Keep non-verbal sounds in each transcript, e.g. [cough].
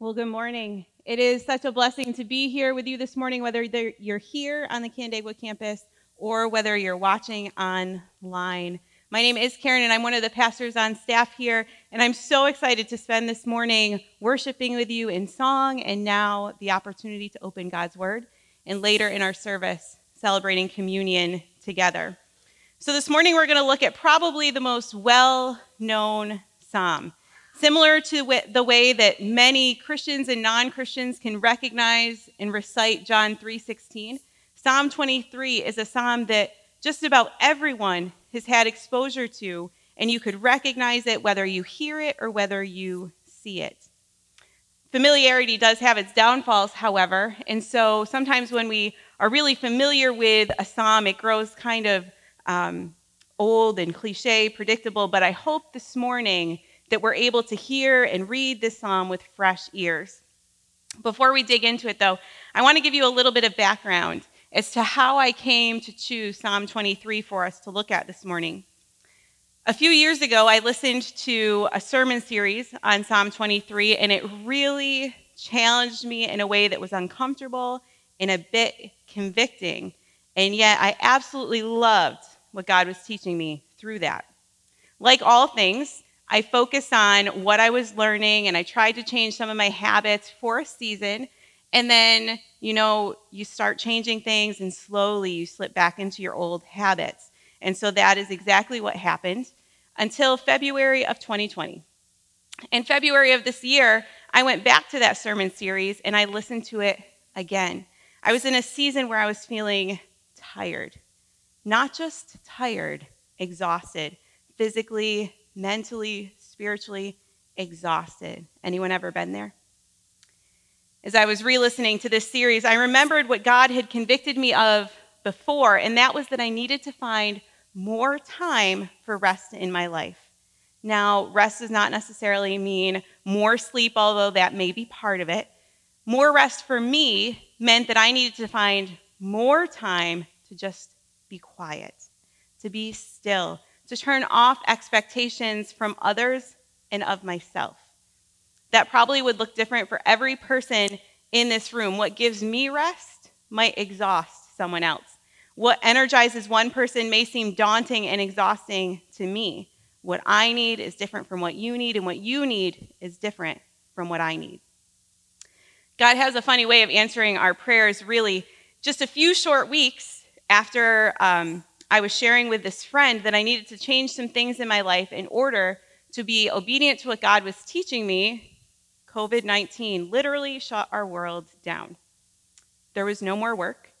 Well, good morning. It is such a blessing to be here with you this morning, whether you're here on the Canandaigua campus or whether you're watching online. My name is Karen, and I'm one of the pastors on staff here, and I'm so excited to spend this morning worshiping with you in song and now the opportunity to open God's Word, and later in our service, celebrating communion together. So, this morning we're going to look at probably the most well known psalm. Similar to the way that many Christians and non-Christians can recognize and recite John 3:16, Psalm 23 is a psalm that just about everyone has had exposure to, and you could recognize it whether you hear it or whether you see it. Familiarity does have its downfalls, however, and so sometimes when we are really familiar with a psalm, it grows kind of um, old and cliche, predictable. But I hope this morning that we're able to hear and read this psalm with fresh ears. Before we dig into it, though, I want to give you a little bit of background as to how I came to choose Psalm 23 for us to look at this morning. A few years ago, I listened to a sermon series on Psalm 23, and it really challenged me in a way that was uncomfortable and a bit convicting. And yet, I absolutely loved what God was teaching me through that. Like all things, I focused on what I was learning and I tried to change some of my habits for a season. And then, you know, you start changing things and slowly you slip back into your old habits. And so that is exactly what happened until February of 2020. In February of this year, I went back to that sermon series and I listened to it again. I was in a season where I was feeling tired, not just tired, exhausted, physically, mentally, spiritually exhausted. Anyone ever been there? As I was re listening to this series, I remembered what God had convicted me of before, and that was that I needed to find more time for rest in my life. Now, rest does not necessarily mean more sleep, although that may be part of it. More rest for me meant that I needed to find more time to just be quiet, to be still, to turn off expectations from others and of myself. That probably would look different for every person in this room. What gives me rest might exhaust someone else. What energizes one person may seem daunting and exhausting to me. What I need is different from what you need, and what you need is different from what I need. God has a funny way of answering our prayers, really. Just a few short weeks after um, I was sharing with this friend that I needed to change some things in my life in order to be obedient to what God was teaching me, COVID 19 literally shut our world down. There was no more work,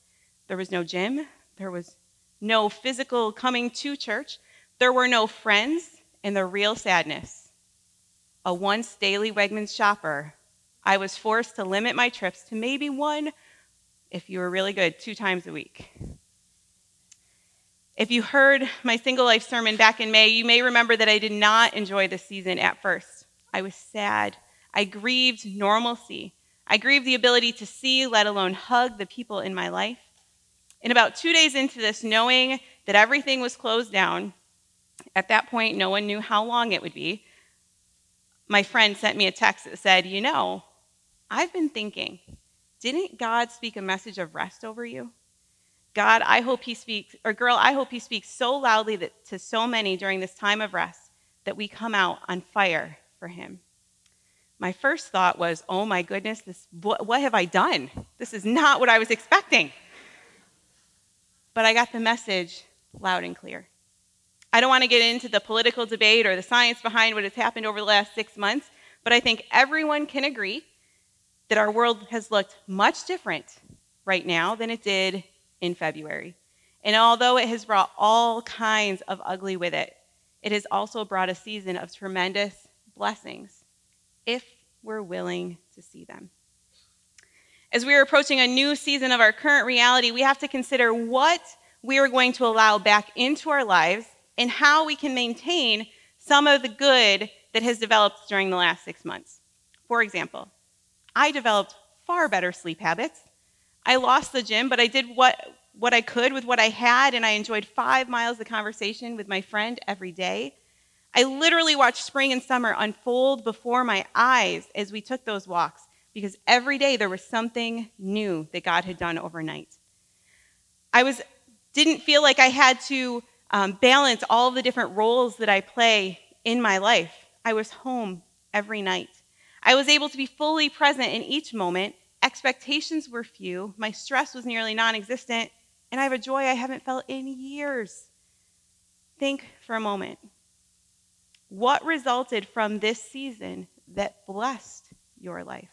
there was no gym, there was no physical coming to church, there were no friends, and the real sadness. A once daily Wegmans shopper, I was forced to limit my trips to maybe one, if you were really good, two times a week. If you heard my single life sermon back in May, you may remember that I did not enjoy the season at first. I was sad. I grieved normalcy. I grieved the ability to see, let alone hug, the people in my life. And about two days into this, knowing that everything was closed down, at that point, no one knew how long it would be. My friend sent me a text that said, You know, I've been thinking, didn't God speak a message of rest over you? God, I hope he speaks, or girl, I hope he speaks so loudly that, to so many during this time of rest that we come out on fire for him. My first thought was, oh my goodness, this, what, what have I done? This is not what I was expecting. But I got the message loud and clear. I don't want to get into the political debate or the science behind what has happened over the last six months, but I think everyone can agree that our world has looked much different right now than it did in February. And although it has brought all kinds of ugly with it, it has also brought a season of tremendous blessings if we're willing to see them. As we are approaching a new season of our current reality, we have to consider what we are going to allow back into our lives and how we can maintain some of the good that has developed during the last six months. For example, I developed far better sleep habits I lost the gym, but I did what, what I could with what I had, and I enjoyed five miles of conversation with my friend every day. I literally watched spring and summer unfold before my eyes as we took those walks because every day there was something new that God had done overnight. I was didn't feel like I had to um, balance all the different roles that I play in my life. I was home every night. I was able to be fully present in each moment. Expectations were few. My stress was nearly non existent. And I have a joy I haven't felt in years. Think for a moment. What resulted from this season that blessed your life?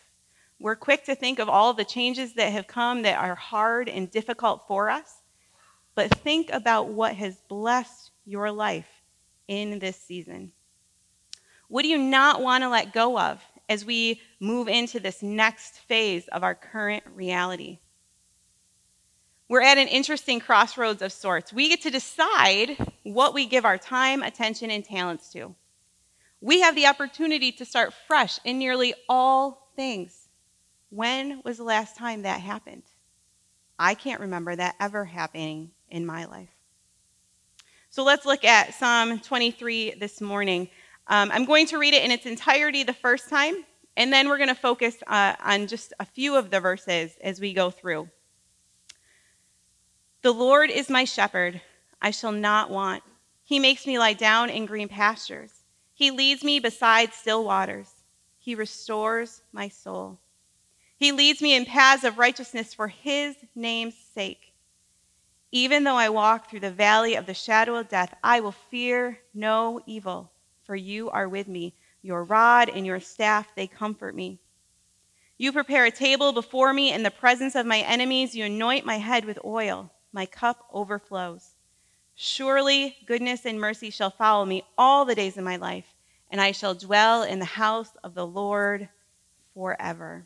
We're quick to think of all the changes that have come that are hard and difficult for us, but think about what has blessed your life in this season. What do you not want to let go of as we move into this next phase of our current reality? We're at an interesting crossroads of sorts. We get to decide what we give our time, attention, and talents to. We have the opportunity to start fresh in nearly all things. When was the last time that happened? I can't remember that ever happening in my life. So let's look at Psalm 23 this morning. Um, I'm going to read it in its entirety the first time, and then we're going to focus uh, on just a few of the verses as we go through. The Lord is my shepherd, I shall not want. He makes me lie down in green pastures. He leads me beside still waters. He restores my soul. He leads me in paths of righteousness for his name's sake. Even though I walk through the valley of the shadow of death, I will fear no evil, for you are with me. Your rod and your staff, they comfort me. You prepare a table before me in the presence of my enemies. You anoint my head with oil. My cup overflows. Surely goodness and mercy shall follow me all the days of my life, and I shall dwell in the house of the Lord forever.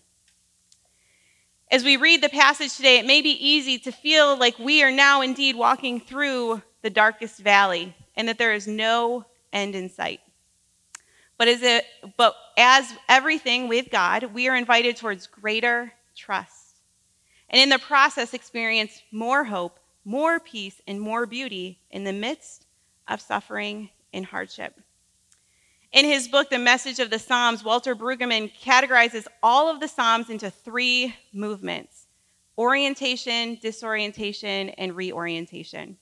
As we read the passage today, it may be easy to feel like we are now indeed walking through the darkest valley and that there is no end in sight. But as, but as everything with God, we are invited towards greater trust. And in the process, experience more hope more peace and more beauty in the midst of suffering and hardship. In his book, The Message of the Psalms, Walter Brueggemann categorizes all of the Psalms into three movements orientation, disorientation, and reorientation.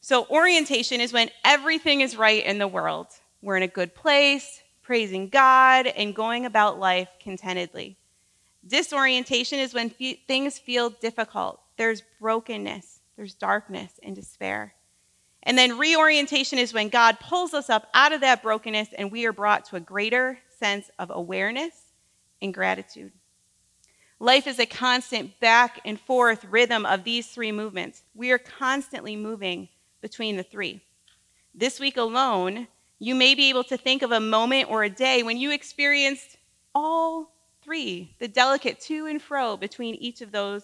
So, orientation is when everything is right in the world. We're in a good place, praising God, and going about life contentedly. Disorientation is when fe- things feel difficult there's brokenness, there's darkness and despair. And then reorientation is when God pulls us up out of that brokenness and we are brought to a greater sense of awareness and gratitude. Life is a constant back and forth rhythm of these three movements. We are constantly moving between the three. This week alone, you may be able to think of a moment or a day when you experienced all three, the delicate to and fro between each of those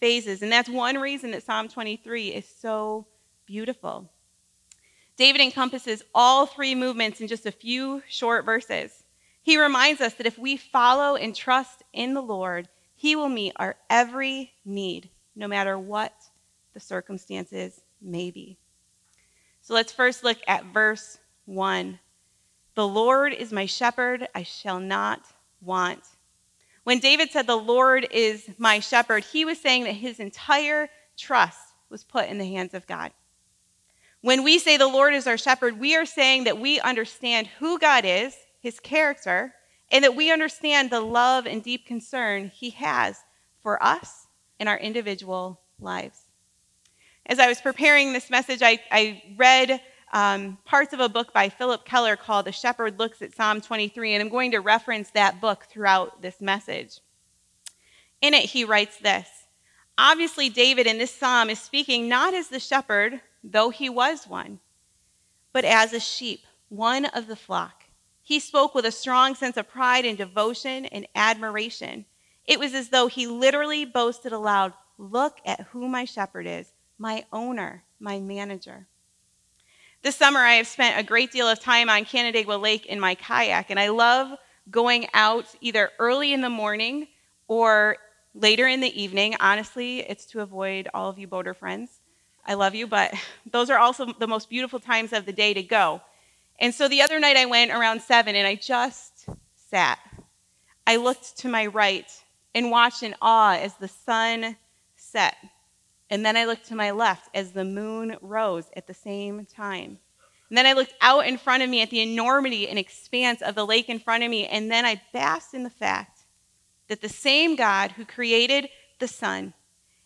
phases. And that's one reason that Psalm 23 is so beautiful. David encompasses all three movements in just a few short verses. He reminds us that if we follow and trust in the Lord, He will meet our every need, no matter what the circumstances may be. So let's first look at verse 1. The Lord is my shepherd, I shall not want. When David said, The Lord is my shepherd, he was saying that his entire trust was put in the hands of God. When we say the Lord is our shepherd, we are saying that we understand who God is, his character, and that we understand the love and deep concern he has for us in our individual lives. As I was preparing this message, I, I read um, parts of a book by Phillip Keller called The Shepherd Looks at Psalm 23, and I'm going to reference that book throughout this message. In it, he writes this Obviously, David in this psalm is speaking not as the shepherd, though he was one, but as a sheep, one of the flock. He spoke with a strong sense of pride and devotion and admiration. It was as though he literally boasted aloud Look at who my shepherd is, my owner, my manager. This summer, I have spent a great deal of time on Canandaigua Lake in my kayak, and I love going out either early in the morning or later in the evening. Honestly, it's to avoid all of you boater friends. I love you, but [laughs] those are also the most beautiful times of the day to go. And so the other night I went around seven and I just sat. I looked to my right and watched in awe as the sun set. And then I looked to my left as the moon rose at the same time. And then I looked out in front of me at the enormity and expanse of the lake in front of me. And then I basked in the fact that the same God who created the sun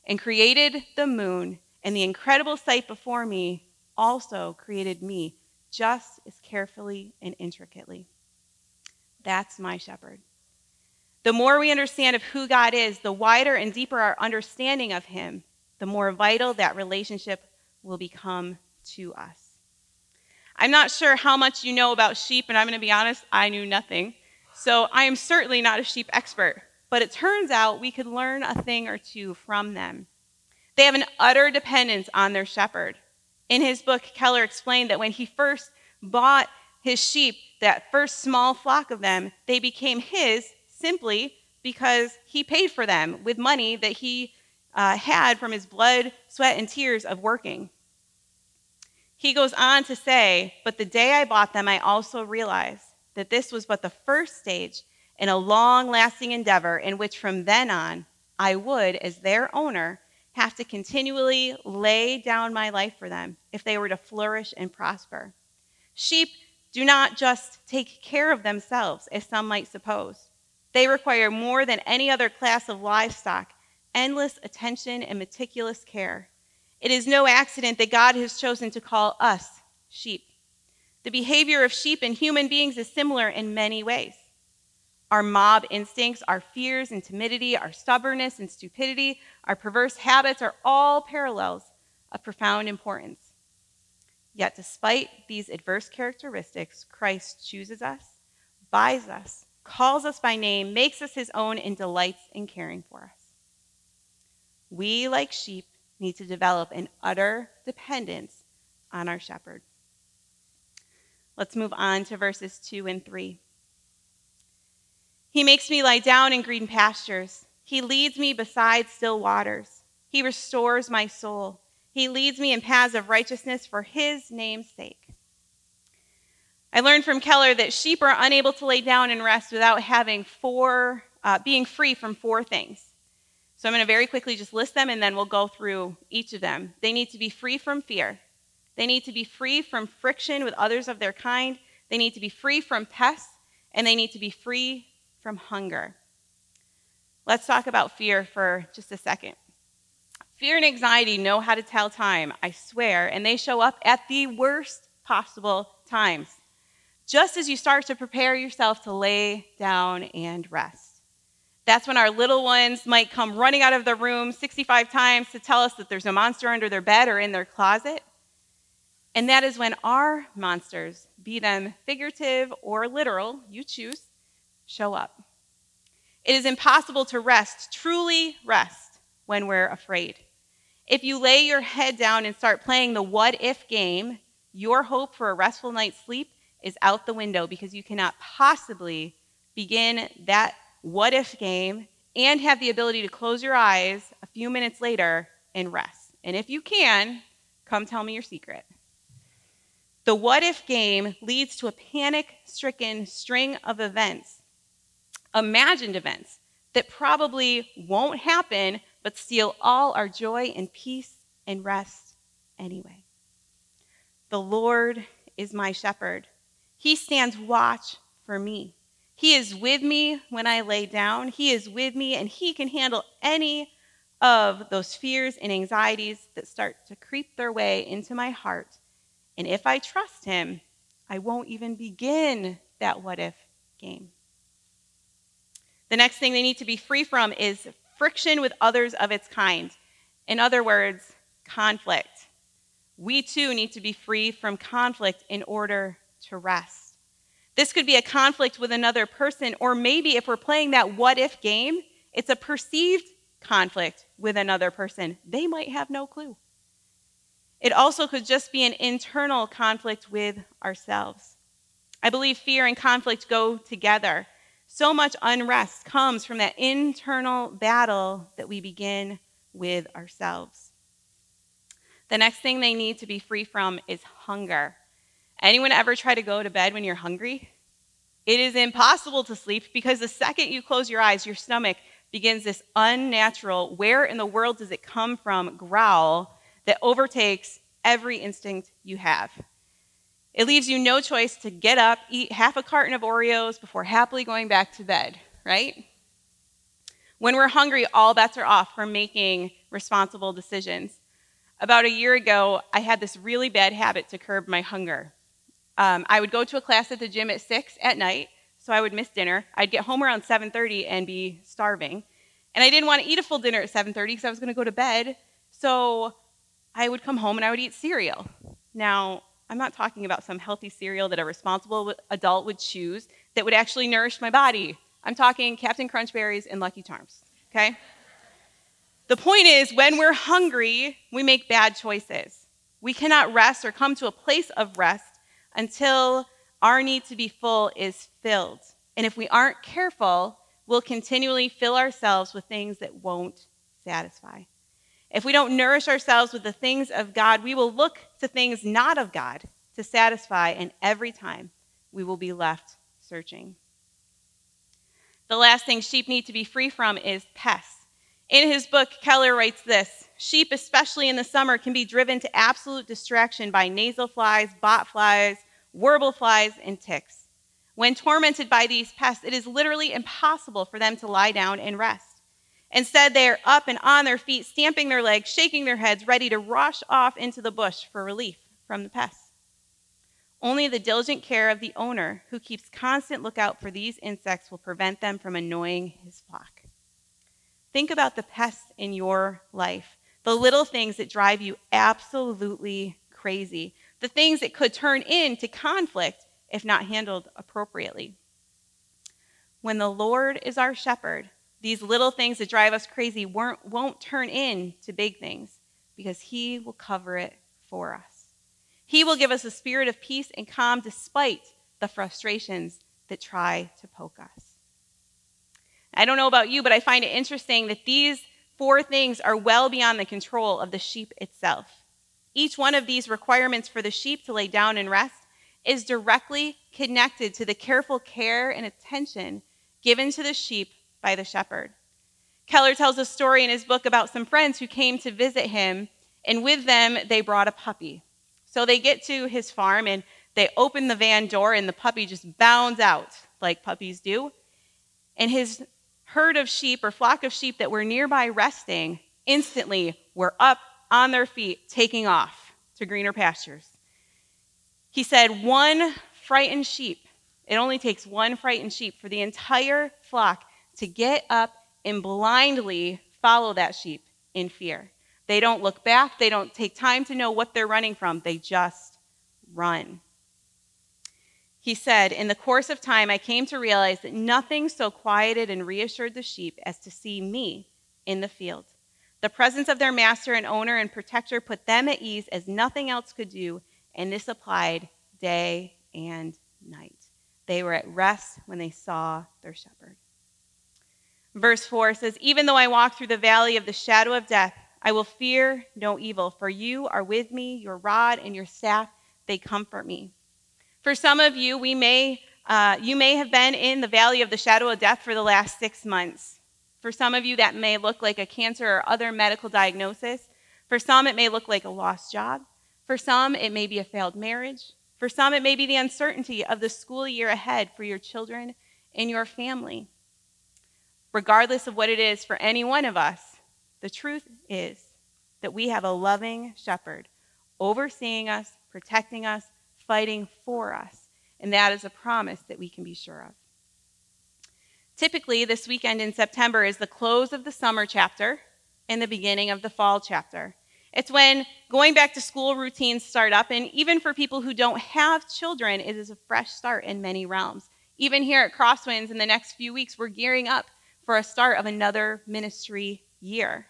and created the moon and the incredible sight before me also created me just as carefully and intricately. That's my shepherd. The more we understand of who God is, the wider and deeper our understanding of him, the more vital that relationship will become to us. I'm not sure how much you know about sheep, and I'm going to be honest, I knew nothing. So I am certainly not a sheep expert, but it turns out we could learn a thing or two from them. They have an utter dependence on their shepherd. In his book, Keller explained that when he first bought his sheep, that first small flock of them, they became his simply because he paid for them with money that he uh, had from his blood, sweat, and tears of working. He goes on to say, But the day I bought them, I also realized that this was but the first stage in a long lasting endeavor in which from then on I would, as their owner, have to continually lay down my life for them if they were to flourish and prosper. Sheep do not just take care of themselves, as some might suppose. They require more than any other class of livestock endless attention and meticulous care. It is no accident that God has chosen to call us sheep. The behavior of sheep and human beings is similar in many ways. Our mob instincts, our fears and timidity, our stubbornness and stupidity, our perverse habits are all parallels of profound importance. Yet, despite these adverse characteristics, Christ chooses us, buys us, calls us by name, makes us his own, and delights in caring for us. We, like sheep, need to develop an utter dependence on our shepherd. Let's move on to verses 2 and 3. He makes me lie down in green pastures. He leads me beside still waters. He restores my soul. He leads me in paths of righteousness for his name's sake. I learned from Keller that sheep are unable to lay down and rest without having four, uh, being free from four things. So I'm going to very quickly just list them and then we'll go through each of them. They need to be free from fear. They need to be free from friction with others of their kind. They need to be free from pests. And they need to be free from hunger. Let's talk about fear for just a second. Fear and anxiety know how to tell time, I swear, and they show up at the worst possible times, just as you start to prepare yourself to lay down and rest. That's when our little ones might come running out of the room 65 times to tell us that there's a monster under their bed or in their closet. And that is when our monsters, be them figurative or literal, you choose, show up. It is impossible to rest, truly rest, when we're afraid. If you lay your head down and start playing the what if game, your hope for a restful night's sleep is out the window because you cannot possibly begin that what if game and have the ability to close your eyes a few minutes later and rest. And if you can, come tell me your secret. The what if game leads to a panic stricken string of events imagined events that probably won't happen, but steal all our joy and peace and rest anyway. The Lord is my shepherd. He stands watch for me. He is with me when I lay down. He is with me, and He can handle any of those fears and anxieties that start to creep their way into my heart. And if I trust Him, I won't even begin that what if game. The next thing they need to be free from is friction with others of its kind. In other words, conflict. We too need to be free from conflict in order to rest. This could be a conflict with another person, or maybe if we're playing that what if game, it's a perceived conflict with another person. They might have no clue. It also could just be an internal conflict with ourselves. I believe fear and conflict go together. So much unrest comes from that internal battle that we begin with ourselves. The next thing they need to be free from is hunger. Anyone ever try to go to bed when you're hungry? It is impossible to sleep because the second you close your eyes, your stomach begins this unnatural, where in the world does it come from growl that overtakes every instinct you have. It leaves you no choice to get up, eat half a carton of Oreos before happily going back to bed, right? When we're hungry, all bets are off for making responsible decisions. About a year ago, I had this really bad habit to curb my hunger. Um, I would go to a class at the gym at 6 at night, so I would miss dinner. I'd get home around 7:30 and be starving. And I didn't want to eat a full dinner at 7:30 because I was going to go to bed. So I would come home and I would eat cereal. Now, I'm not talking about some healthy cereal that a responsible adult would choose that would actually nourish my body. I'm talking Captain Crunch Berries and Lucky Charms, okay? The point is, when we're hungry, we make bad choices. We cannot rest or come to a place of rest until our need to be full is filled. And if we aren't careful, we'll continually fill ourselves with things that won't satisfy. If we don't nourish ourselves with the things of God, we will look to things not of God to satisfy, and every time we will be left searching. The last thing sheep need to be free from is pests. In his book, Keller writes this Sheep, especially in the summer, can be driven to absolute distraction by nasal flies, bot flies, warble flies, and ticks. When tormented by these pests, it is literally impossible for them to lie down and rest. Instead, they are up and on their feet, stamping their legs, shaking their heads, ready to rush off into the bush for relief from the pests. Only the diligent care of the owner, who keeps constant lookout for these insects, will prevent them from annoying his flock. Think about the pests in your life, the little things that drive you absolutely crazy, the things that could turn into conflict if not handled appropriately. When the Lord is our shepherd, these little things that drive us crazy won't won't turn into big things because He will cover it for us. He will give us a spirit of peace and calm despite the frustrations that try to poke us. I don't know about you, but I find it interesting that these four things are well beyond the control of the sheep itself. Each one of these requirements for the sheep to lay down and rest is directly connected to the careful care and attention given to the sheep by the shepherd. Keller tells a story in his book about some friends who came to visit him, and with them, they brought a puppy. So they get to his farm and they open the van door, and the puppy just bounds out like puppies do. And his herd of sheep or flock of sheep that were nearby resting instantly were up on their feet, taking off to greener pastures. He said, One frightened sheep, it only takes one frightened sheep for the entire flock to get up and blindly follow that sheep in fear. They don't look back, they don't take time to know what they're running from, they just run. He said, In the course of time, I came to realize that nothing so quieted and reassured the sheep as to see me in the field. The presence of their master and owner and protector put them at ease as nothing else could do, and this applied day and night. They were at rest when they saw their shepherd. Verse 4 says, Even though I walk through the valley of the shadow of death, I will fear no evil, for you are with me, your rod and your staff, they comfort me. For some of you, we may, uh, you may have been in the valley of the shadow of death for the last six months. For some of you, that may look like a cancer or other medical diagnosis. For some, it may look like a lost job. For some, it may be a failed marriage. For some, it may be the uncertainty of the school year ahead for your children and your family regardless of what it is for any one of us, the truth is that we have a loving shepherd overseeing us, protecting us, fighting for us. And that is a promise that we can be sure of. Typically, this weekend in September is the close of the summer chapter and the beginning of the fall chapter. It's when going back to school routines start up, and even for people who don't have children, it is a fresh start in many realms. Even here at Crosswinds, in the next few weeks, we're gearing up for a start of another ministry year.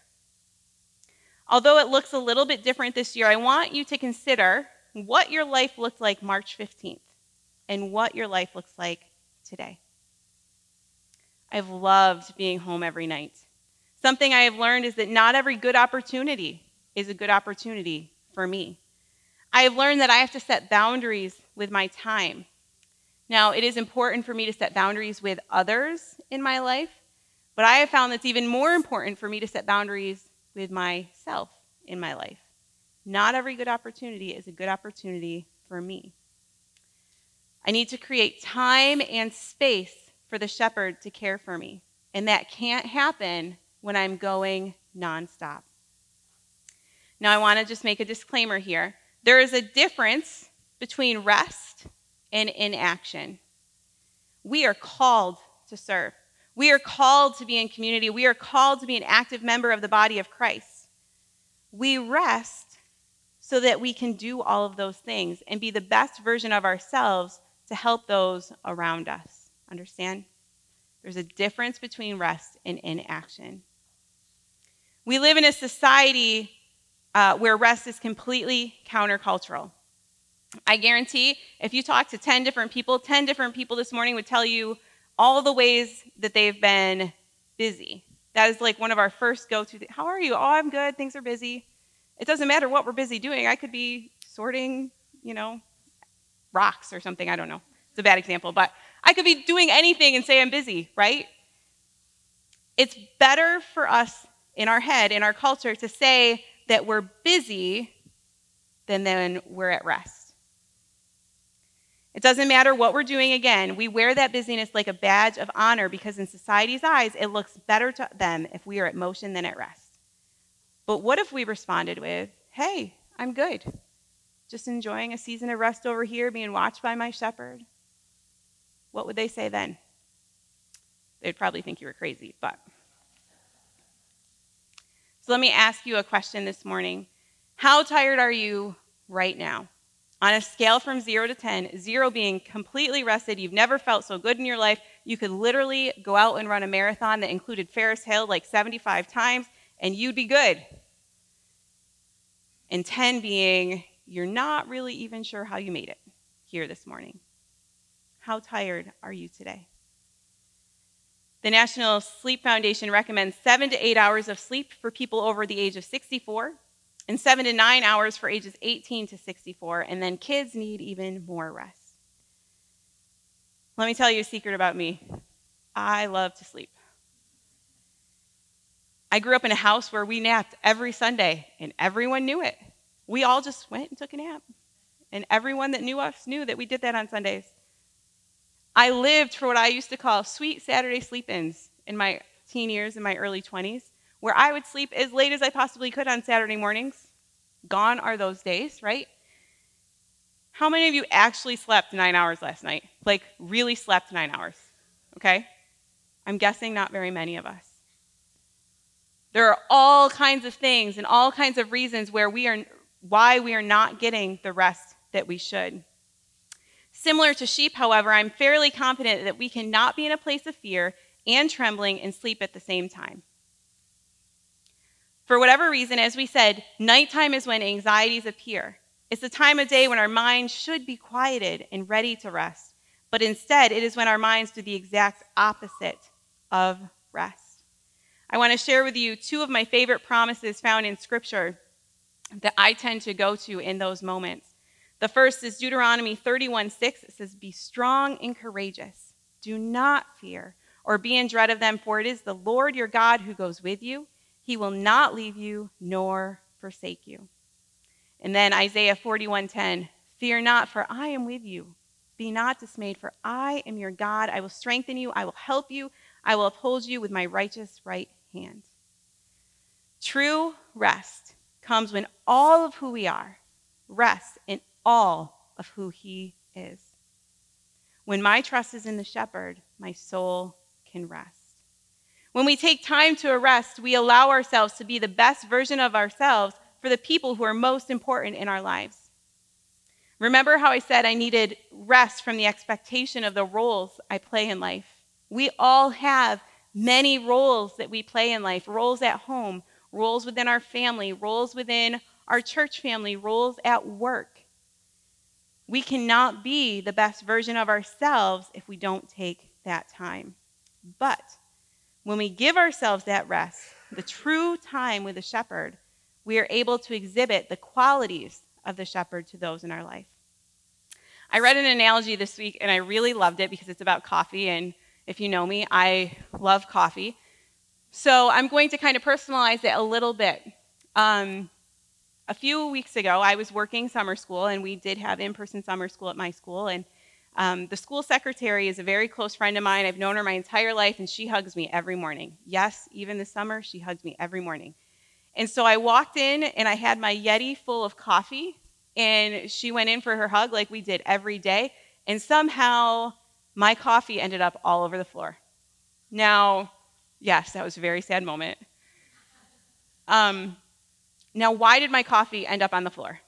Although it looks a little bit different this year, I want you to consider what your life looked like March 15th and what your life looks like today. I've loved being home every night. Something I have learned is that not every good opportunity is a good opportunity for me. I have learned that I have to set boundaries with my time. Now, it is important for me to set boundaries with others in my life, but I have found it's even more important for me to set boundaries with myself in my life. Not every good opportunity is a good opportunity for me. I need to create time and space for the shepherd to care for me. And that can't happen when I'm going nonstop. Now, I want to just make a disclaimer here. There is a difference between rest and inaction. We are called to serve. We are called to be in community. We are called to be an active member of the body of Christ. We rest so that we can do all of those things and be the best version of ourselves to help those around us. Understand? There's a difference between rest and inaction. We live in a society uh, where rest is completely countercultural. I guarantee if you talk to 10 different people, 10 different people this morning would tell you all the ways that they've been busy. That is like one of our first go to. How are you? Oh, I'm good. Things are busy. It doesn't matter what we're busy doing. I could be sorting, you know, rocks or something. I don't know. It's a bad example, but I could be doing anything and say I'm busy, right? It's better for us in our head, in our culture, to say that we're busy than then we're at rest. It doesn't matter what we're doing again. We wear that busyness like a badge of honor because, in society's eyes, it looks better to them if we are at motion than at rest. But what if we responded with, hey, I'm good? Just enjoying a season of rest over here, being watched by my shepherd? What would they say then? They'd probably think you were crazy, but. So let me ask you a question this morning. How tired are you right now? On a scale from zero to 10, zero being completely rested, you've never felt so good in your life, you could literally go out and run a marathon that included Ferris Hill like 75 times, and you'd be good. And 10 being, you're not really even sure how you made it here this morning. How tired are you today? The National Sleep Foundation recommends seven to eight hours of sleep for people over the age of 64 and seven to nine hours for ages 18 to 64, and then kids need even more rest. Let me tell you a secret about me I love to sleep. I grew up in a house where we napped every Sunday, and everyone knew it. We all just went and took a nap. And everyone that knew us knew that we did that on Sundays. I lived for what I used to call sweet Saturday sleep ins in my teen years, in my early 20s, where I would sleep as late as I possibly could on Saturday mornings. Gone are those days, right? How many of you actually slept nine hours last night? Like, really slept nine hours? Okay? I'm guessing not very many of us. There are all kinds of things and all kinds of reasons where we are, why we are not getting the rest that we should. Similar to sheep, however, I'm fairly confident that we cannot be in a place of fear and trembling and sleep at the same time. For whatever reason, as we said, nighttime is when anxieties appear. It's the time of day when our minds should be quieted and ready to rest. But instead, it is when our minds do the exact opposite of rest. I want to share with you two of my favorite promises found in Scripture that I tend to go to in those moments. The first is Deuteronomy 31 6. It says, Be strong and courageous. Do not fear or be in dread of them, for it is the Lord your God who goes with you. He will not leave you nor forsake you. And then Isaiah 41:10, Fear not, for I am with you. Be not dismayed, for I am your God. I will strengthen you, I will help you, I will uphold you with my righteous right hand. True rest comes when all of who we are rests in all of who He is. When my trust is in the shepherd, my soul can rest. When we take time to rest, we allow ourselves to be the best version of ourselves for the people who are most important in our lives. Remember how I said I needed rest from the expectation of the roles I play in life? We all have many roles that we play in life roles at home, roles within our family, roles within our church family, roles at work. We cannot be the best version of ourselves if we don't take that time. But when we give ourselves that rest, the true time with the shepherd, we are able to exhibit the qualities of the shepherd to those in our life. I read an analogy this week and I really loved it because it's about coffee. And if you know me, I love coffee. So I'm going to kind of personalize it a little bit. Um, a few weeks ago, I was working summer school, and we did have in person summer school at my school. And um, the school secretary is a very close friend of mine. I've known her my entire life, and she hugs me every morning. Yes, even this summer, she hugs me every morning. And so I walked in, and I had my Yeti full of coffee, and she went in for her hug like we did every day. And somehow, my coffee ended up all over the floor. Now, yes, that was a very sad moment. Um, now, why did my coffee end up on the floor?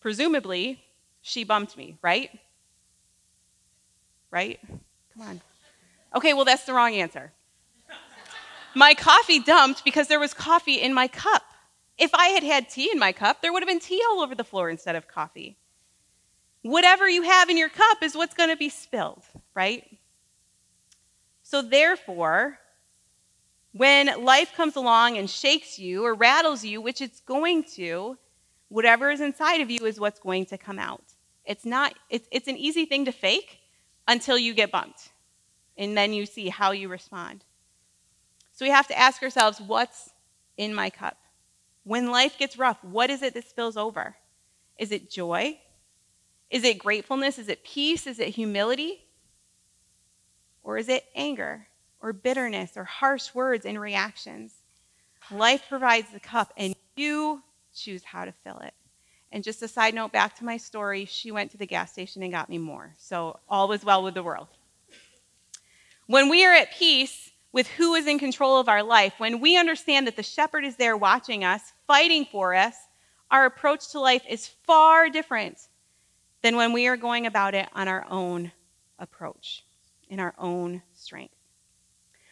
Presumably, she bumped me, right? Right? Come on. Okay, well, that's the wrong answer. My coffee dumped because there was coffee in my cup. If I had had tea in my cup, there would have been tea all over the floor instead of coffee. Whatever you have in your cup is what's going to be spilled, right? So, therefore, when life comes along and shakes you or rattles you, which it's going to, whatever is inside of you is what's going to come out. It's not it's, it's an easy thing to fake until you get bumped. And then you see how you respond. So we have to ask ourselves, what's in my cup? When life gets rough, what is it that spills over? Is it joy? Is it gratefulness? Is it peace? Is it humility? Or is it anger or bitterness or harsh words and reactions? Life provides the cup, and you choose how to fill it. And just a side note back to my story, she went to the gas station and got me more. So all was well with the world. When we are at peace with who is in control of our life, when we understand that the shepherd is there watching us, fighting for us, our approach to life is far different than when we are going about it on our own approach, in our own strength.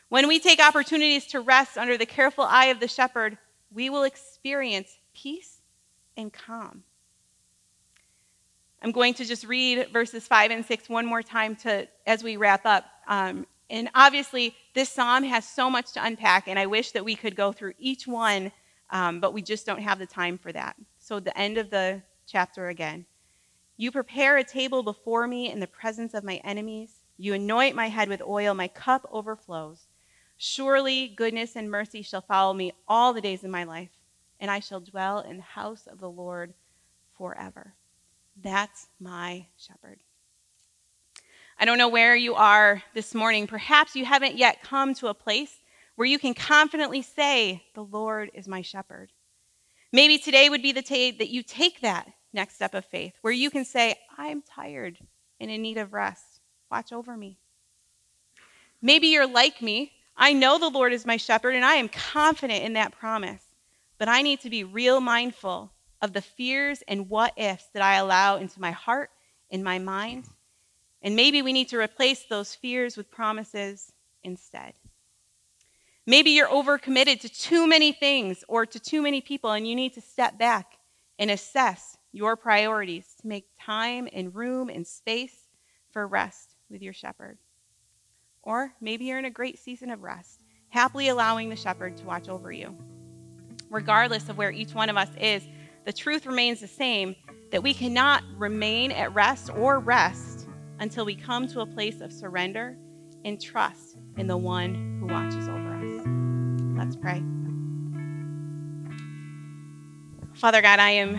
When we take opportunities to rest under the careful eye of the shepherd, we will experience peace and calm. I'm going to just read verses 5 and 6 one more time to, as we wrap up. Um, and obviously, this psalm has so much to unpack, and I wish that we could go through each one, um, but we just don't have the time for that. So, the end of the chapter again. You prepare a table before me in the presence of my enemies. You anoint my head with oil, my cup overflows. Surely goodness and mercy shall follow me all the days of my life, and I shall dwell in the house of the Lord forever. That's my shepherd. I don't know where you are this morning. Perhaps you haven't yet come to a place where you can confidently say, The Lord is my shepherd. Maybe today would be the day that you take that next step of faith, where you can say, I'm tired and in need of rest. Watch over me. Maybe you're like me. I know the Lord is my shepherd, and I am confident in that promise. But I need to be real mindful of the fears and what ifs that I allow into my heart and my mind. And maybe we need to replace those fears with promises instead. Maybe you're overcommitted to too many things or to too many people, and you need to step back and assess your priorities to make time and room and space for rest with your shepherd. Or maybe you're in a great season of rest, happily allowing the shepherd to watch over you. Regardless of where each one of us is, the truth remains the same that we cannot remain at rest or rest until we come to a place of surrender and trust in the one who watches over us. Let's pray. Father God, I am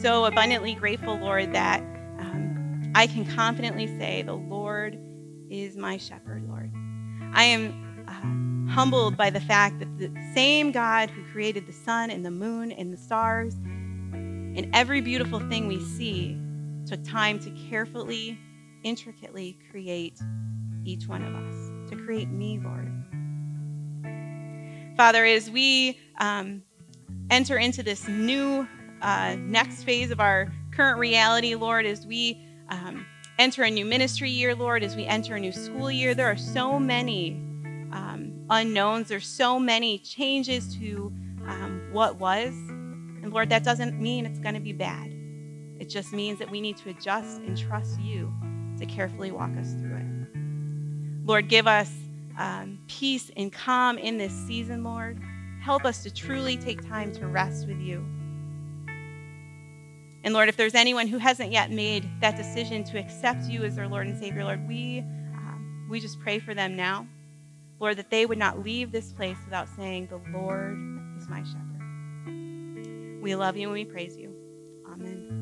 so abundantly grateful, Lord, that um, I can confidently say, The Lord is my shepherd, Lord. I am uh, humbled by the fact that the same God who created the sun and the moon and the stars and every beautiful thing we see took time to carefully, intricately create each one of us, to create me, Lord. Father, as we um, enter into this new uh, next phase of our current reality, Lord, as we um, enter a new ministry year, Lord, as we enter a new school year, there are so many um, unknowns. There's so many changes to um, what was. And Lord, that doesn't mean it's going to be bad. It just means that we need to adjust and trust you to carefully walk us through it. Lord, give us um, peace and calm in this season, Lord. Help us to truly take time to rest with you. And Lord, if there's anyone who hasn't yet made that decision to accept you as their Lord and Savior, Lord, we, um, we just pray for them now. Lord, that they would not leave this place without saying, The Lord is my shepherd. We love you and we praise you. Amen.